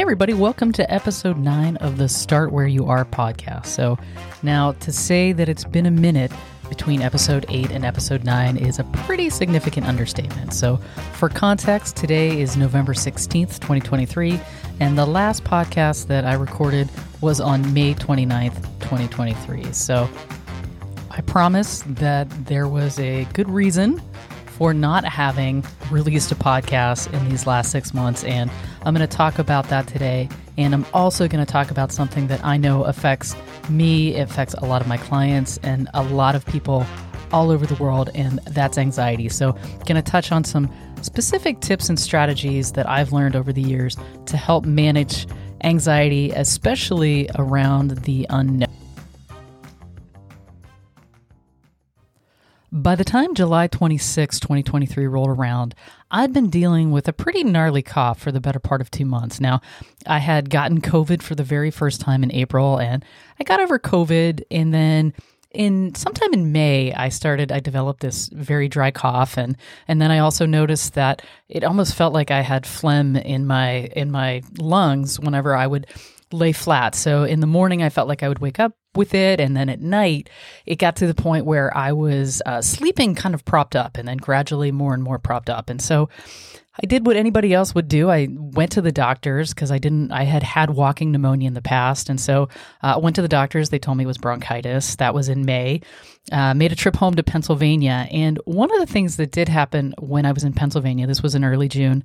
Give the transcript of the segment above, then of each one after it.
Hey, everybody, welcome to episode nine of the Start Where You Are podcast. So, now to say that it's been a minute between episode eight and episode nine is a pretty significant understatement. So, for context, today is November 16th, 2023, and the last podcast that I recorded was on May 29th, 2023. So, I promise that there was a good reason for not having released a podcast in these last six months. And I'm going to talk about that today. And I'm also going to talk about something that I know affects me, it affects a lot of my clients, and a lot of people all over the world, and that's anxiety. So, going to touch on some specific tips and strategies that I've learned over the years to help manage anxiety, especially around the unknown. By the time July 26, 2023 rolled around, I'd been dealing with a pretty gnarly cough for the better part of two months. Now, I had gotten COVID for the very first time in April, and I got over COVID, and then in sometime in May, I started. I developed this very dry cough, and and then I also noticed that it almost felt like I had phlegm in my in my lungs whenever I would lay flat. So in the morning, I felt like I would wake up with it. And then at night, it got to the point where I was uh, sleeping kind of propped up and then gradually more and more propped up. And so I did what anybody else would do. I went to the doctors because I didn't, I had had walking pneumonia in the past. And so I uh, went to the doctors. They told me it was bronchitis. That was in May. Uh, made a trip home to Pennsylvania. And one of the things that did happen when I was in Pennsylvania, this was in early June,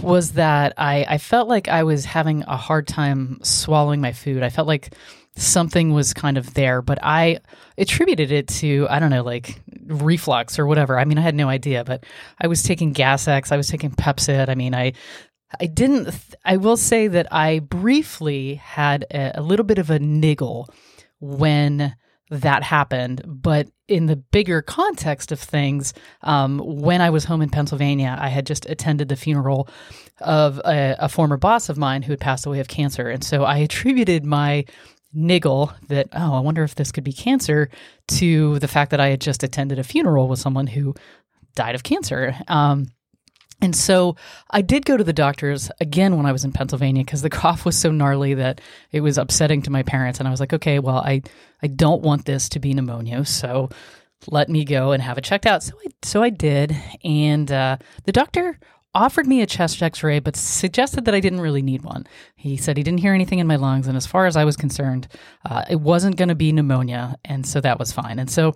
was that I, I felt like I was having a hard time swallowing my food. I felt like something was kind of there, but I attributed it to, I don't know, like reflux or whatever. I mean, I had no idea, but I was taking Gas X, I was taking Pepcid. I mean, I, I didn't, I will say that I briefly had a, a little bit of a niggle when that happened. But in the bigger context of things, um, when I was home in Pennsylvania, I had just attended the funeral of a, a, former boss of mine who had passed away of cancer. And so I attributed my niggle that, oh, I wonder if this could be cancer to the fact that I had just attended a funeral with someone who died of cancer. Um, and so I did go to the doctors again when I was in Pennsylvania because the cough was so gnarly that it was upsetting to my parents. And I was like, okay, well, I, I don't want this to be pneumonia. So let me go and have it checked out. So I, so I did. And uh, the doctor offered me a chest x-ray but suggested that i didn't really need one. He said he didn't hear anything in my lungs and as far as i was concerned uh, it wasn't going to be pneumonia and so that was fine. And so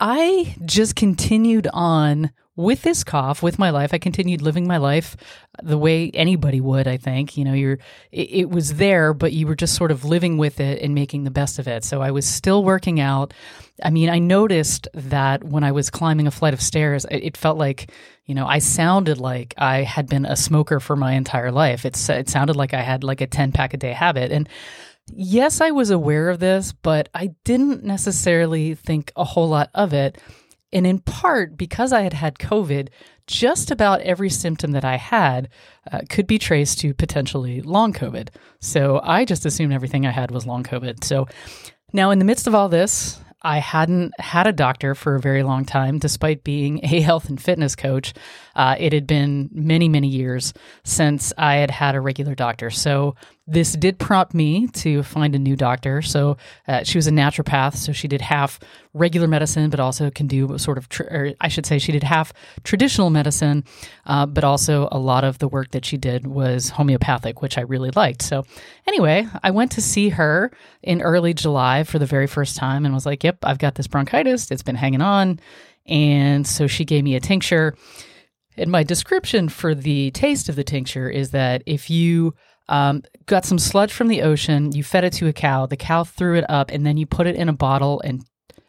i just continued on with this cough with my life i continued living my life the way anybody would i think. You know you're it, it, was there but you were just sort of living with it and making the best of it. So i was still working out. I mean i noticed that when i was climbing a flight of stairs it, it felt like you know i sounded like i had been a smoker for my entire life. It's it sounded like i had like a 10 pack a day habit. And yes i was aware of this but i didn't necessarily think a whole lot of it and in part, because I had had COVID, just about every symptom that I had uh, could be traced to potentially long COVID. So I just assumed everything I had was long COVID. So now, in the midst of all this, I hadn't had a doctor for a very long time, despite being a health and fitness coach. Uh, it had been many, many years since I had had a regular doctor. So this did prompt me to find a new doctor. So uh, she was a naturopath, so she did half regular medicine, but also can do sort of, or I should say, she did half traditional medicine, uh, but also a lot of the work that she did was homeopathic, which I really liked. So anyway, I went to see her in early July for the very first time and was like, "Yep, I've got this bronchitis. It's been hanging on," and so she gave me a tincture. And my description for the taste of the tincture is that if you um, got some sludge from the ocean. You fed it to a cow. The cow threw it up, and then you put it in a bottle and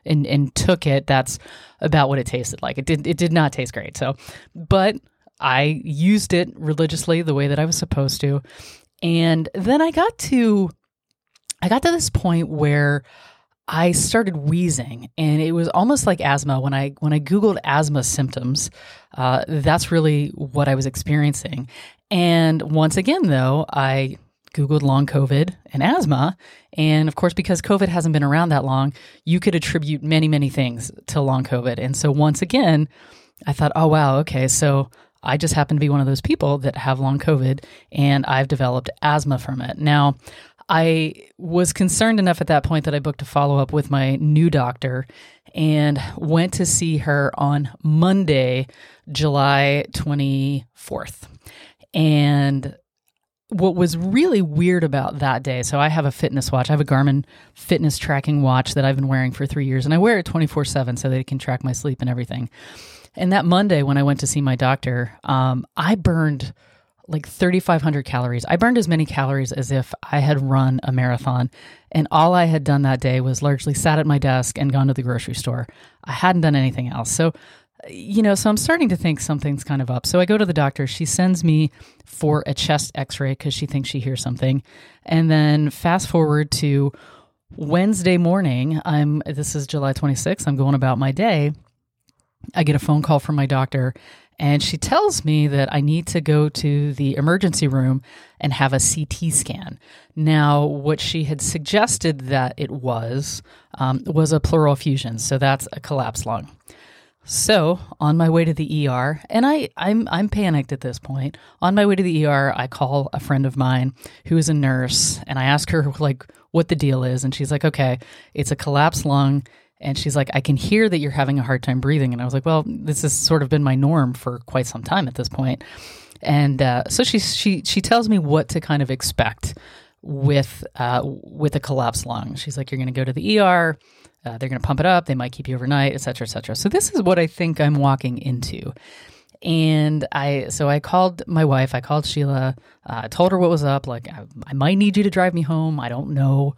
and and took it. That's about what it tasted like. It did it did not taste great. So, but I used it religiously the way that I was supposed to, and then I got to I got to this point where I started wheezing, and it was almost like asthma. When I when I googled asthma symptoms, uh, that's really what I was experiencing. And once again, though, I Googled long COVID and asthma. And of course, because COVID hasn't been around that long, you could attribute many, many things to long COVID. And so once again, I thought, oh, wow, okay, so I just happen to be one of those people that have long COVID and I've developed asthma from it. Now, I was concerned enough at that point that I booked a follow up with my new doctor and went to see her on Monday, July 24th. And what was really weird about that day so i have a fitness watch. I have a garmin fitness tracking watch that i've been wearing for three years and i wear it 24-7 so they can track my sleep and everything. And that monday when i went to see my doctor um, i burned like 3500 calories. I burned as many calories as if i had run a marathon and all i had done that day was largely sat at my desk and gone to the grocery store. I hadn't done anything else. So you know, so I'm starting to think something's kind of up. So I go to the doctor. She sends me for a chest x ray because she thinks she hears something. And then fast forward to Wednesday morning, I'm, this is July 26th, I'm going about my day. I get a phone call from my doctor and she tells me that I need to go to the emergency room and have a CT scan. Now, what she had suggested that it was um, was a pleural effusion, so that's a collapsed lung. So on my way to the ER, and I, I'm I'm panicked at this point. On my way to the ER, I call a friend of mine who is a nurse, and I ask her like what the deal is, and she's like, "Okay, it's a collapsed lung." And she's like, I can hear that you're having a hard time breathing. And I was like, well, this has sort of been my norm for quite some time at this point. And uh, so she she she tells me what to kind of expect with uh, with a collapsed lung. She's like, you're going to go to the ER. Uh, they're going to pump it up. They might keep you overnight, et cetera, et cetera. So this is what I think I'm walking into. And I, so I called my wife. I called Sheila. Uh, I told her what was up. Like, I, I might need you to drive me home. I don't know.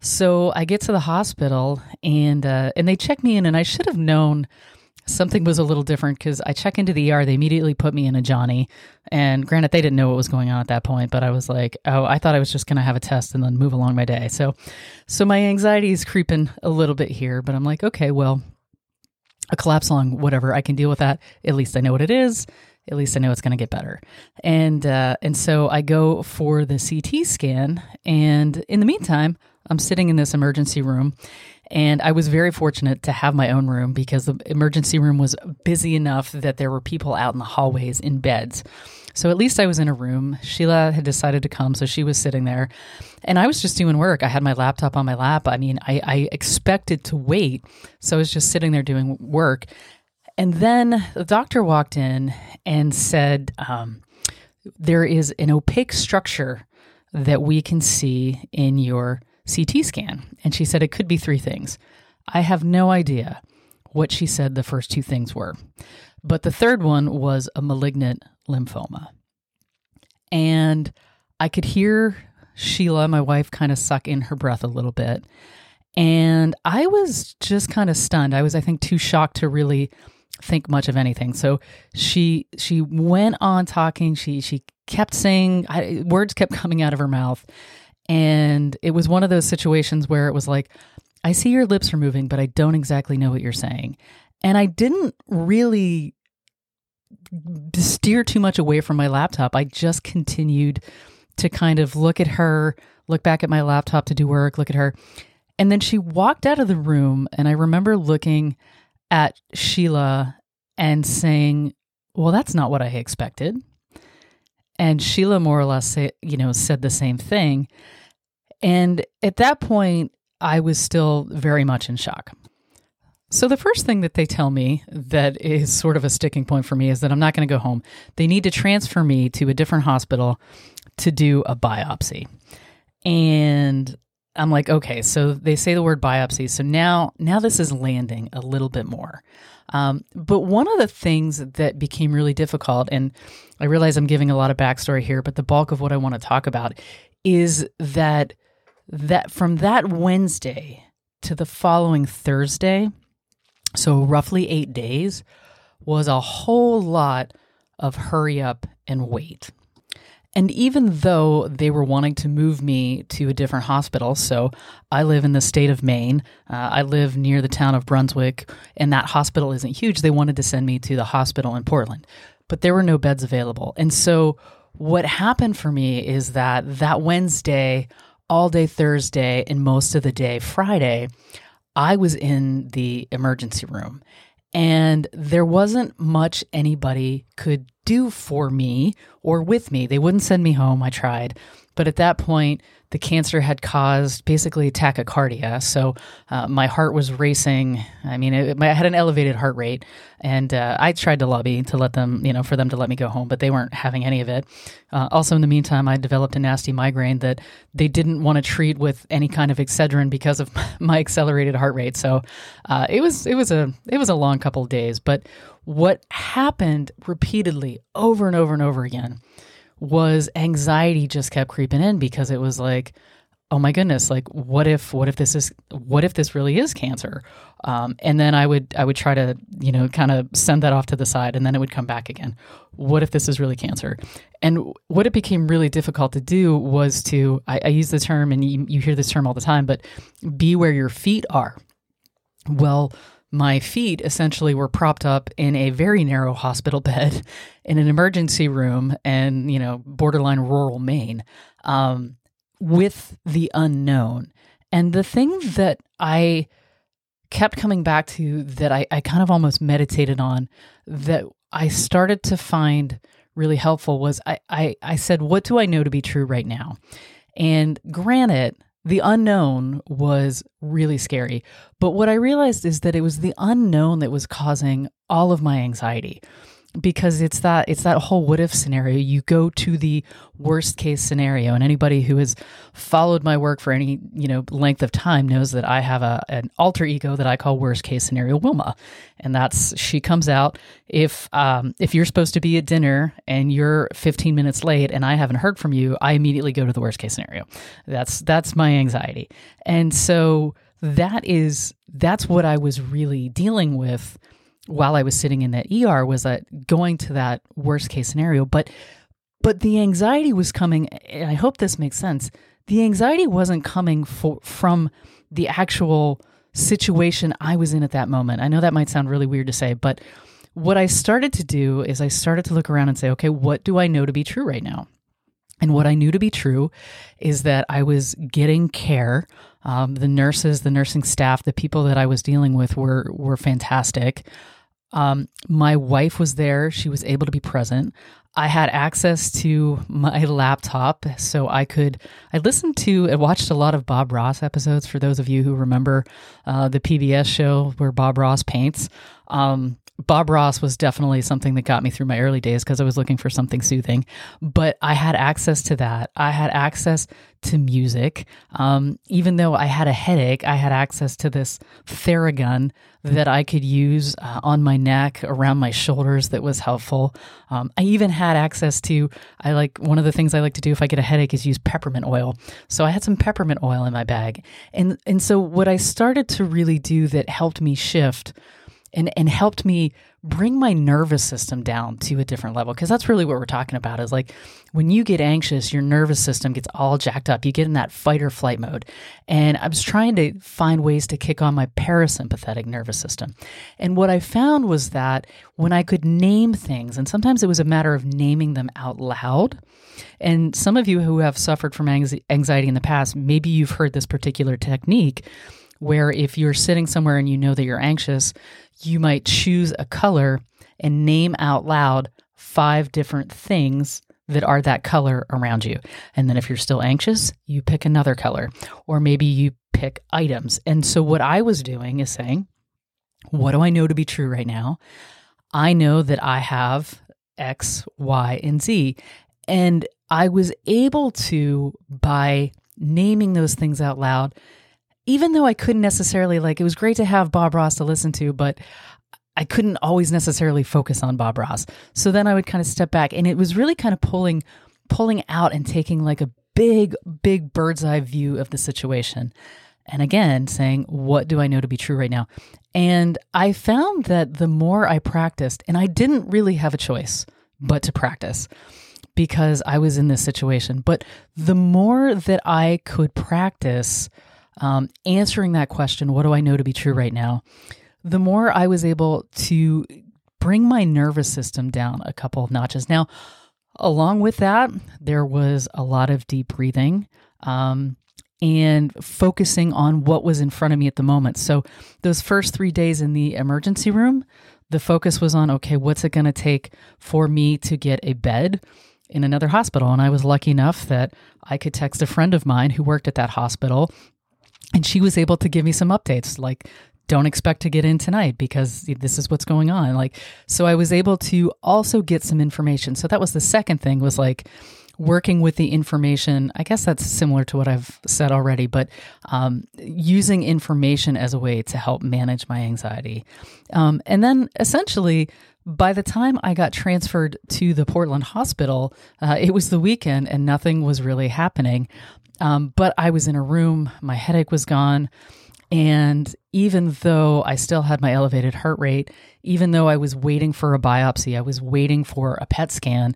So I get to the hospital and uh, and they check me in, and I should have known something was a little different because I check into the ER. They immediately put me in a Johnny. And granted, they didn't know what was going on at that point, but I was like, oh, I thought I was just going to have a test and then move along my day. So, so my anxiety is creeping a little bit here, but I'm like, okay, well, a collapse lung, whatever, I can deal with that. At least I know what it is. At least I know it's going to get better. And uh, and so I go for the CT scan, and in the meantime, I'm sitting in this emergency room and I was very fortunate to have my own room because the emergency room was busy enough that there were people out in the hallways in beds. So at least I was in a room. Sheila had decided to come, so she was sitting there. And I was just doing work. I had my laptop on my lap. I mean, I, I expected to wait. So I was just sitting there doing work. And then the doctor walked in and said, um, There is an opaque structure that we can see in your CT scan. And she said it could be three things. I have no idea what she said the first two things were. But the third one was a malignant lymphoma. And I could hear Sheila, my wife, kind of suck in her breath a little bit. And I was just kind of stunned. I was, I think, too shocked to really think much of anything. So she she went on talking. She she kept saying I, words kept coming out of her mouth, and it was one of those situations where it was like, I see your lips are moving, but I don't exactly know what you're saying. And I didn't really steer too much away from my laptop. I just continued to kind of look at her, look back at my laptop to do work, look at her. And then she walked out of the room. And I remember looking at Sheila and saying, Well, that's not what I expected. And Sheila more or less say, you know, said the same thing. And at that point, I was still very much in shock. So, the first thing that they tell me that is sort of a sticking point for me is that I'm not going to go home. They need to transfer me to a different hospital to do a biopsy. And I'm like, okay, so they say the word biopsy. So now, now this is landing a little bit more. Um, but one of the things that became really difficult, and I realize I'm giving a lot of backstory here, but the bulk of what I want to talk about is that that from that Wednesday to the following Thursday, so roughly eight days, was a whole lot of hurry up and wait. And even though they were wanting to move me to a different hospital, so I live in the state of Maine, uh, I live near the town of Brunswick, and that hospital isn't huge, they wanted to send me to the hospital in Portland, but there were no beds available. And so what happened for me is that that Wednesday, all day Thursday and most of the day Friday, I was in the emergency room and there wasn't much anybody could do for me or with me. They wouldn't send me home. I tried. But at that point, the cancer had caused basically tachycardia. So uh, my heart was racing. I mean, it, I had an elevated heart rate, and uh, I tried to lobby to let them, you know, for them to let me go home, but they weren't having any of it. Uh, also, in the meantime, I developed a nasty migraine that they didn't want to treat with any kind of Excedrin because of my accelerated heart rate. So uh, it was it was a it was a long couple of days. But what happened repeatedly, over and over and over again was anxiety just kept creeping in because it was like oh my goodness like what if what if this is what if this really is cancer? Um, and then i would i would try to you know kind of send that off to the side and then it would come back again. What if this is really cancer? And what it became really difficult to do was to i, I use the term and you, you hear this term all the time but be where your feet are. Well my feet essentially were propped up in a very narrow hospital bed in an emergency room and you know borderline rural maine um, with the unknown. And the thing that i kept coming back to that I, I kind of almost meditated on that i started to find really helpful was I, I, I said what do i know to be true right now? And granted the unknown was really scary. But what I realized is that it was the unknown that was causing all of my anxiety because it's that it's that whole what if scenario. You go to the worst case scenario and anybody who has followed my work for any you know length of time knows that i have a an alter ego that i call worst case scenario wilma. And that's she comes out if um if you're supposed to be at dinner and you're 15 minutes late and i haven't heard from you i immediately go to the worst case scenario. That's that's my anxiety. And so that is that's what i was really dealing with while I was sitting in that ER was that going to that worst case scenario. But but the anxiety was coming, and I hope this makes sense. The anxiety wasn't coming for, from the actual situation I was in at that moment. I know that might sound really weird to say, but what I started to do is I started to look around and say, okay, what do I know to be true right now? And what I knew to be true is that I was getting care. Um, the nurses, the nursing staff, the people that I was dealing with were were fantastic. Um, my wife was there; she was able to be present. I had access to my laptop, so I could. I listened to, I watched a lot of Bob Ross episodes. For those of you who remember uh, the PBS show where Bob Ross paints, um, Bob Ross was definitely something that got me through my early days because I was looking for something soothing. But I had access to that. I had access to music. Um, even though I had a headache, I had access to this Theragun that I could use uh, on my neck, around my shoulders, that was helpful. Um, I even had access to, I like, one of the things I like to do if I get a headache is use peppermint oil. So I had some peppermint oil in my bag. And, and so what I started to really do that helped me shift and and helped me bring my nervous system down to a different level. Because that's really what we're talking about is like when you get anxious your nervous system gets all jacked up. You get in that fight or flight mode. And i was trying to find ways to kick on my parasympathetic nervous system. And what i found was that when i could name things and sometimes it was a matter of naming them out loud and some of you who have suffered from anxiety in the past maybe you've heard this particular technique where if you're sitting somewhere and you know that you're anxious, you might choose a color and name out loud five different things that are that color around you. And then if you're still anxious, you pick another color, or maybe you pick items. And so what I was doing is saying, what do I know to be true right now? I know that I have X, Y, and Z. And I was able to, by naming those things out loud, even though I couldn't necessarily like it was great to have Bob Ross to listen to, but I couldn't always necessarily focus on Bob Ross. So then I would kind of step back and it was really kind of pulling pulling out and taking like a big big bird's eye view of the situation. And again, saying, what do I know to be true right now? And I found that the more I practiced, and I didn't really have a choice but to practice because I was in this situation, but the more that I could practice, um, answering that question, what do I know to be true right now? The more I was able to bring my nervous system down a couple of notches. Now, along with that, there was a lot of deep breathing. Um, and focusing on what was in front of me at the moment. So, those first three days in the emergency room, the focus was on okay, what's it going to take for me to get a bed in another hospital? And I was lucky enough that I could text a friend of mine who worked at that hospital and she was able to give me some updates like don't expect to get in tonight because this is what's going on. Like so i was able to also get some information. So that was the second thing was like working with the information. I guess that's similar to what i've said already but um, using information as a way to help manage my anxiety. Um, and then essentially by the time I got transferred to the Portland hospital, uh, it was the weekend and nothing was really happening. Um, but I was in a room, my headache was gone. And even though I still had my elevated heart rate, even though I was waiting for a biopsy, I was waiting for a PET scan,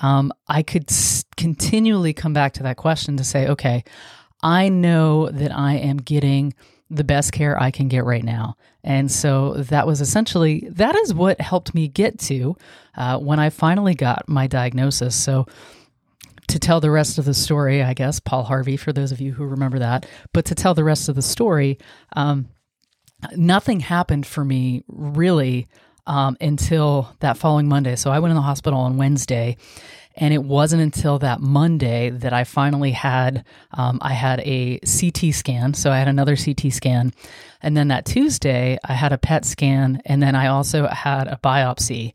um, I could s- continually come back to that question to say, okay, I know that I am getting the best care I can get right now. And so that was essentially, that is what helped me get to uh, when I finally got my diagnosis. So, to tell the rest of the story, I guess, Paul Harvey, for those of you who remember that, but to tell the rest of the story, um, nothing happened for me really um, until that following Monday. So I went in the hospital on Wednesday and it wasn't until that Monday that I finally had um, I had a CT scan. So I had another CT scan, and then that Tuesday I had a PET scan, and then I also had a biopsy.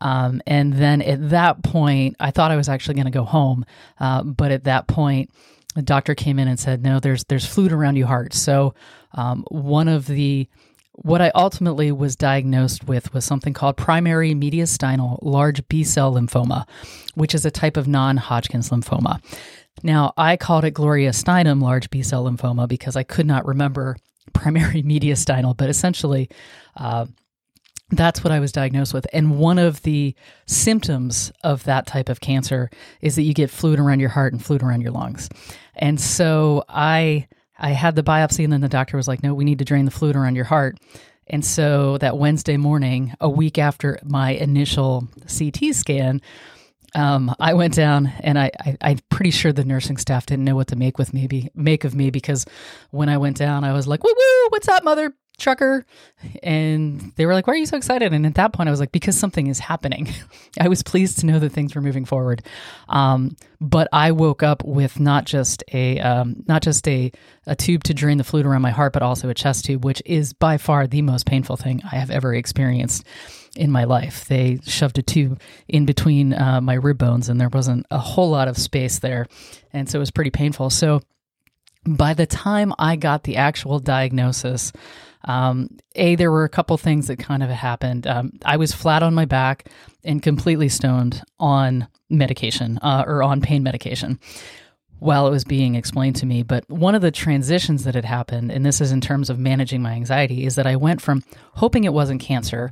Um, and then at that point, I thought I was actually going to go home, uh, but at that point, the doctor came in and said, "No, there's there's fluid around your heart." So um, one of the what I ultimately was diagnosed with was something called primary mediastinal large B cell lymphoma, which is a type of non Hodgkin's lymphoma. Now, I called it Gloria Steinem large B cell lymphoma because I could not remember primary mediastinal, but essentially, uh, that's what I was diagnosed with. And one of the symptoms of that type of cancer is that you get fluid around your heart and fluid around your lungs. And so I I had the biopsy, and then the doctor was like, no, we need to drain the fluid around your heart. And so that Wednesday morning, a week after my initial CT scan, um, I went down and I, I, am pretty sure the nursing staff didn't know what to make with me, be, make of me because when I went down, I was like, woo woo, what's up, mother trucker and they were like why are you so excited? And at that point i was like because something is happening. I was pleased to know that things were moving forward. Um, but i woke up with not just a um, not just a, a tube to drain the fluid around my heart but also a chest tube which is by far the most painful thing i have ever experienced in my life. They shoved a tube in between uh, my rib bones and there wasn't a whole lot of space there and so it was pretty painful. So by the time I got the actual diagnosis, um, a, there were a couple things that kind of happened. Um, I was flat on my back and completely stoned on medication uh, or on pain medication while it was being explained to me. But one of the transitions that had happened, and this is in terms of managing my anxiety, is that I went from hoping it wasn't cancer.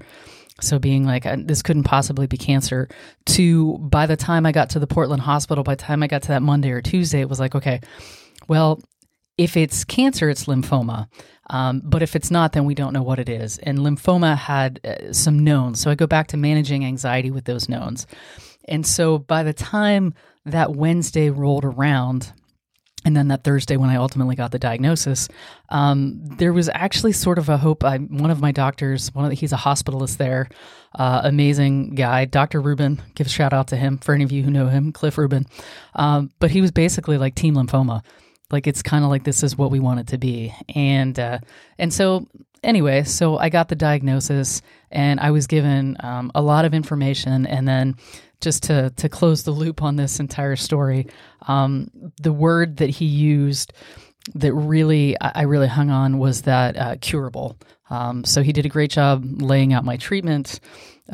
So being like, uh, this couldn't possibly be cancer, to by the time I got to the Portland hospital, by the time I got to that Monday or Tuesday, it was like, okay, well, if it's cancer, it's lymphoma. Um, but if it's not, then we don't know what it is. And lymphoma had uh, some knowns. So I go back to managing anxiety with those knowns. And so by the time that Wednesday rolled around, and then that Thursday when I ultimately got the diagnosis, um, there was actually sort of a hope. I one of my doctors, one of the, he's a hospitalist there, uh, amazing guy, Dr. Rubin. Give a shout out to him for any of you who know him, Cliff Rubin. Um, but he was basically like Team Lymphoma like it's kind of like this is what we want it to be and uh, and so anyway so i got the diagnosis and i was given um, a lot of information and then just to to close the loop on this entire story um, the word that he used that really I really hung on was that uh, curable. Um, so he did a great job laying out my treatment,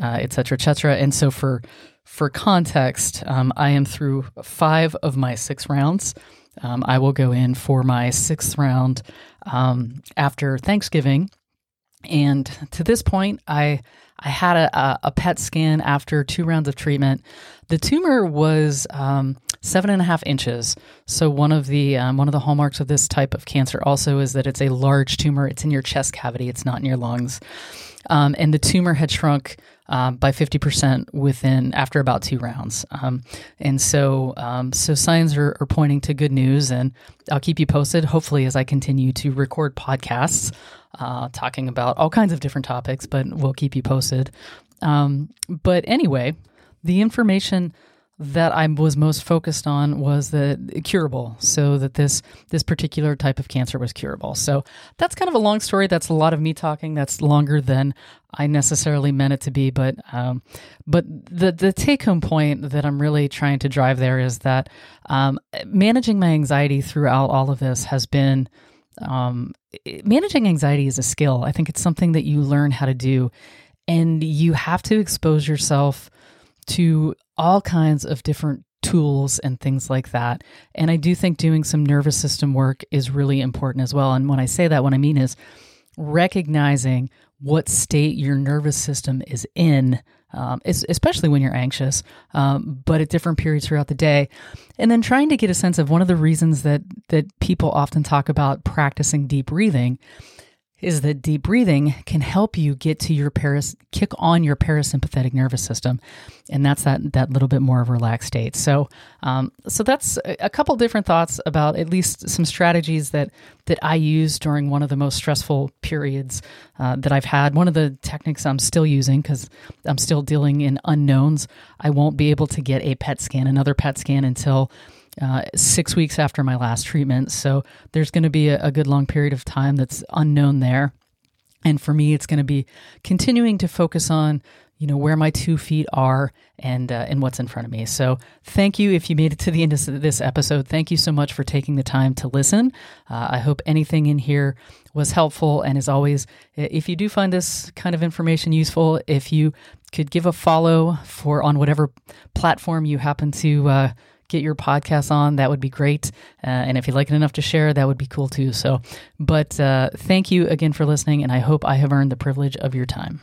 uh, et cetera, et cetera. And so for for context, um, I am through five of my six rounds. Um, I will go in for my sixth round um, after Thanksgiving. And to this point, I I had a, a, PET scan after two rounds of treatment. The tumor was um, seven and a half inches. So one of the um, one of the hallmarks of this type of cancer also is that it's a large tumor. It's in your chest cavity. It's not in your lungs. Um, and the tumor had shrunk um, by 50% within after about two rounds. Um, and so, um, so signs are, are, pointing to good news, and I'll keep you posted. Hopefully, as I continue to record podcasts uh, talking about all kinds of different topics, but we'll keep you posted. Um, but anyway, the information that I was most focused on was the curable, so that this this particular type of cancer was curable. So that's kind of a long story. That's a lot of me talking. That's longer than I necessarily meant it to be. But um, but the the take home point that I'm really trying to drive there is that um, managing my anxiety throughout all of this has been um, managing anxiety is a skill. I think it's something that you learn how to do, and you have to expose yourself to all kinds of different tools and things like that. And I do think doing some nervous system work is really important as well. And when I say that, what I mean is recognizing what state your nervous system is in, um, especially when you're anxious, um, but at different periods throughout the day. And then trying to get a sense of one of the reasons that, that people often talk about practicing deep breathing is that deep breathing can help you get to your paras kick on your parasympathetic nervous system. And that's that that little bit more of a relaxed state. So um, so that's a couple different thoughts about at least some strategies that that I use during one of the most stressful periods uh, that I've had. One of the techniques I'm still using because I'm still dealing in unknowns I won't be able to get a PET scan another PET scan until uh, six weeks after my last treatment. So there's going to be a, a good long period of time that's unknown there. And for me, it's going to be continuing to focus on, you know, where my two feet are and uh, and what's in front of me. So thank you if you made it to the end of this episode. Thank you so much for taking the time to listen. Uh, I hope anything in here was helpful. And as always, if you do find this kind of information useful, if you could give a follow for on whatever platform you happen to uh, get your podcast on, that would be great. Uh, and if you like it enough to share, that would be cool too. So, but uh, thank you again for listening, and I hope I have earned the privilege of your time.